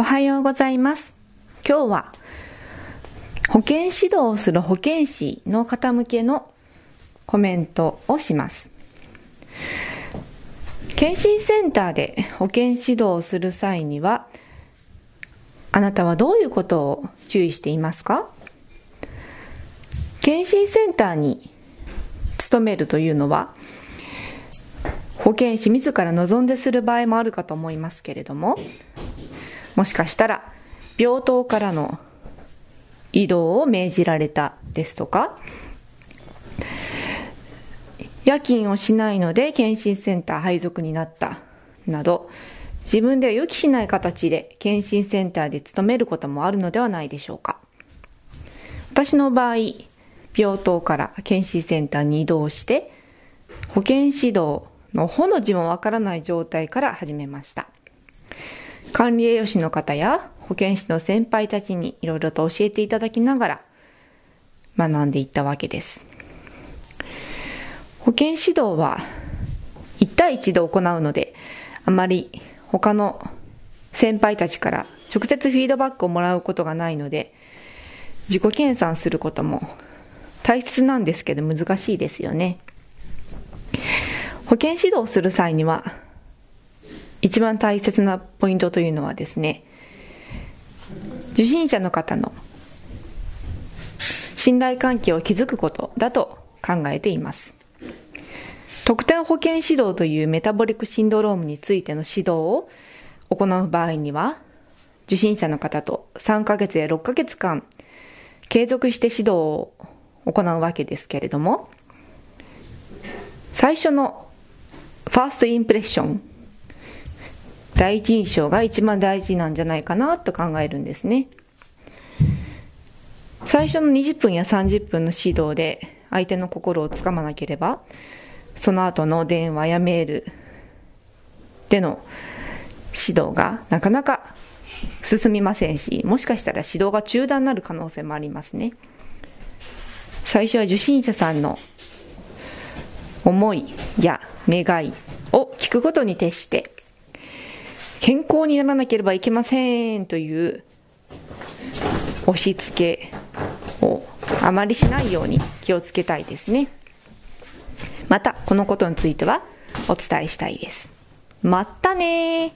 おはようございます。今日は保健指導をする保健師の方向けのコメントをします。検診センターで保健指導をする際には、あなたはどういうことを注意していますか？検診センターに勤めるというのは、保健師自ら望んでする場合もあるかと思いますけれども、もしかしたら病棟からの移動を命じられたですとか、夜勤をしないので検診センター配属になったなど、自分では予期しない形で検診センターで勤めることもあるのではないでしょうか。私の場合、病棟から検診センターに移動して、保健指導のほの字もわからない状態から始めました。管理栄養士の方や保健師の先輩たちにいろいろと教えていただきながら学んでいったわけです。保健指導は1対1で行うので、あまり他の先輩たちから直接フィードバックをもらうことがないので、自己研鑽することも大切なんですけど難しいですよね。保健指導する際には、一番大切なポイントというのはですね、受診者の方の信頼関係を築くことだと考えています。特定保健指導というメタボリックシンドロームについての指導を行う場合には、受診者の方と3ヶ月や6ヶ月間継続して指導を行うわけですけれども、最初のファーストインプレッション、第一印象が一番大事なんじゃないかなと考えるんですね。最初の20分や30分の指導で相手の心をつかまなければ、その後の電話やメールでの指導がなかなか進みませんし、もしかしたら指導が中断になる可能性もありますね。最初は受診者さんの思いや願いを聞くことに徹して、健康にならなければいけませんという押し付けをあまりしないように気をつけたいですね。また、このことについてはお伝えしたいです。またね。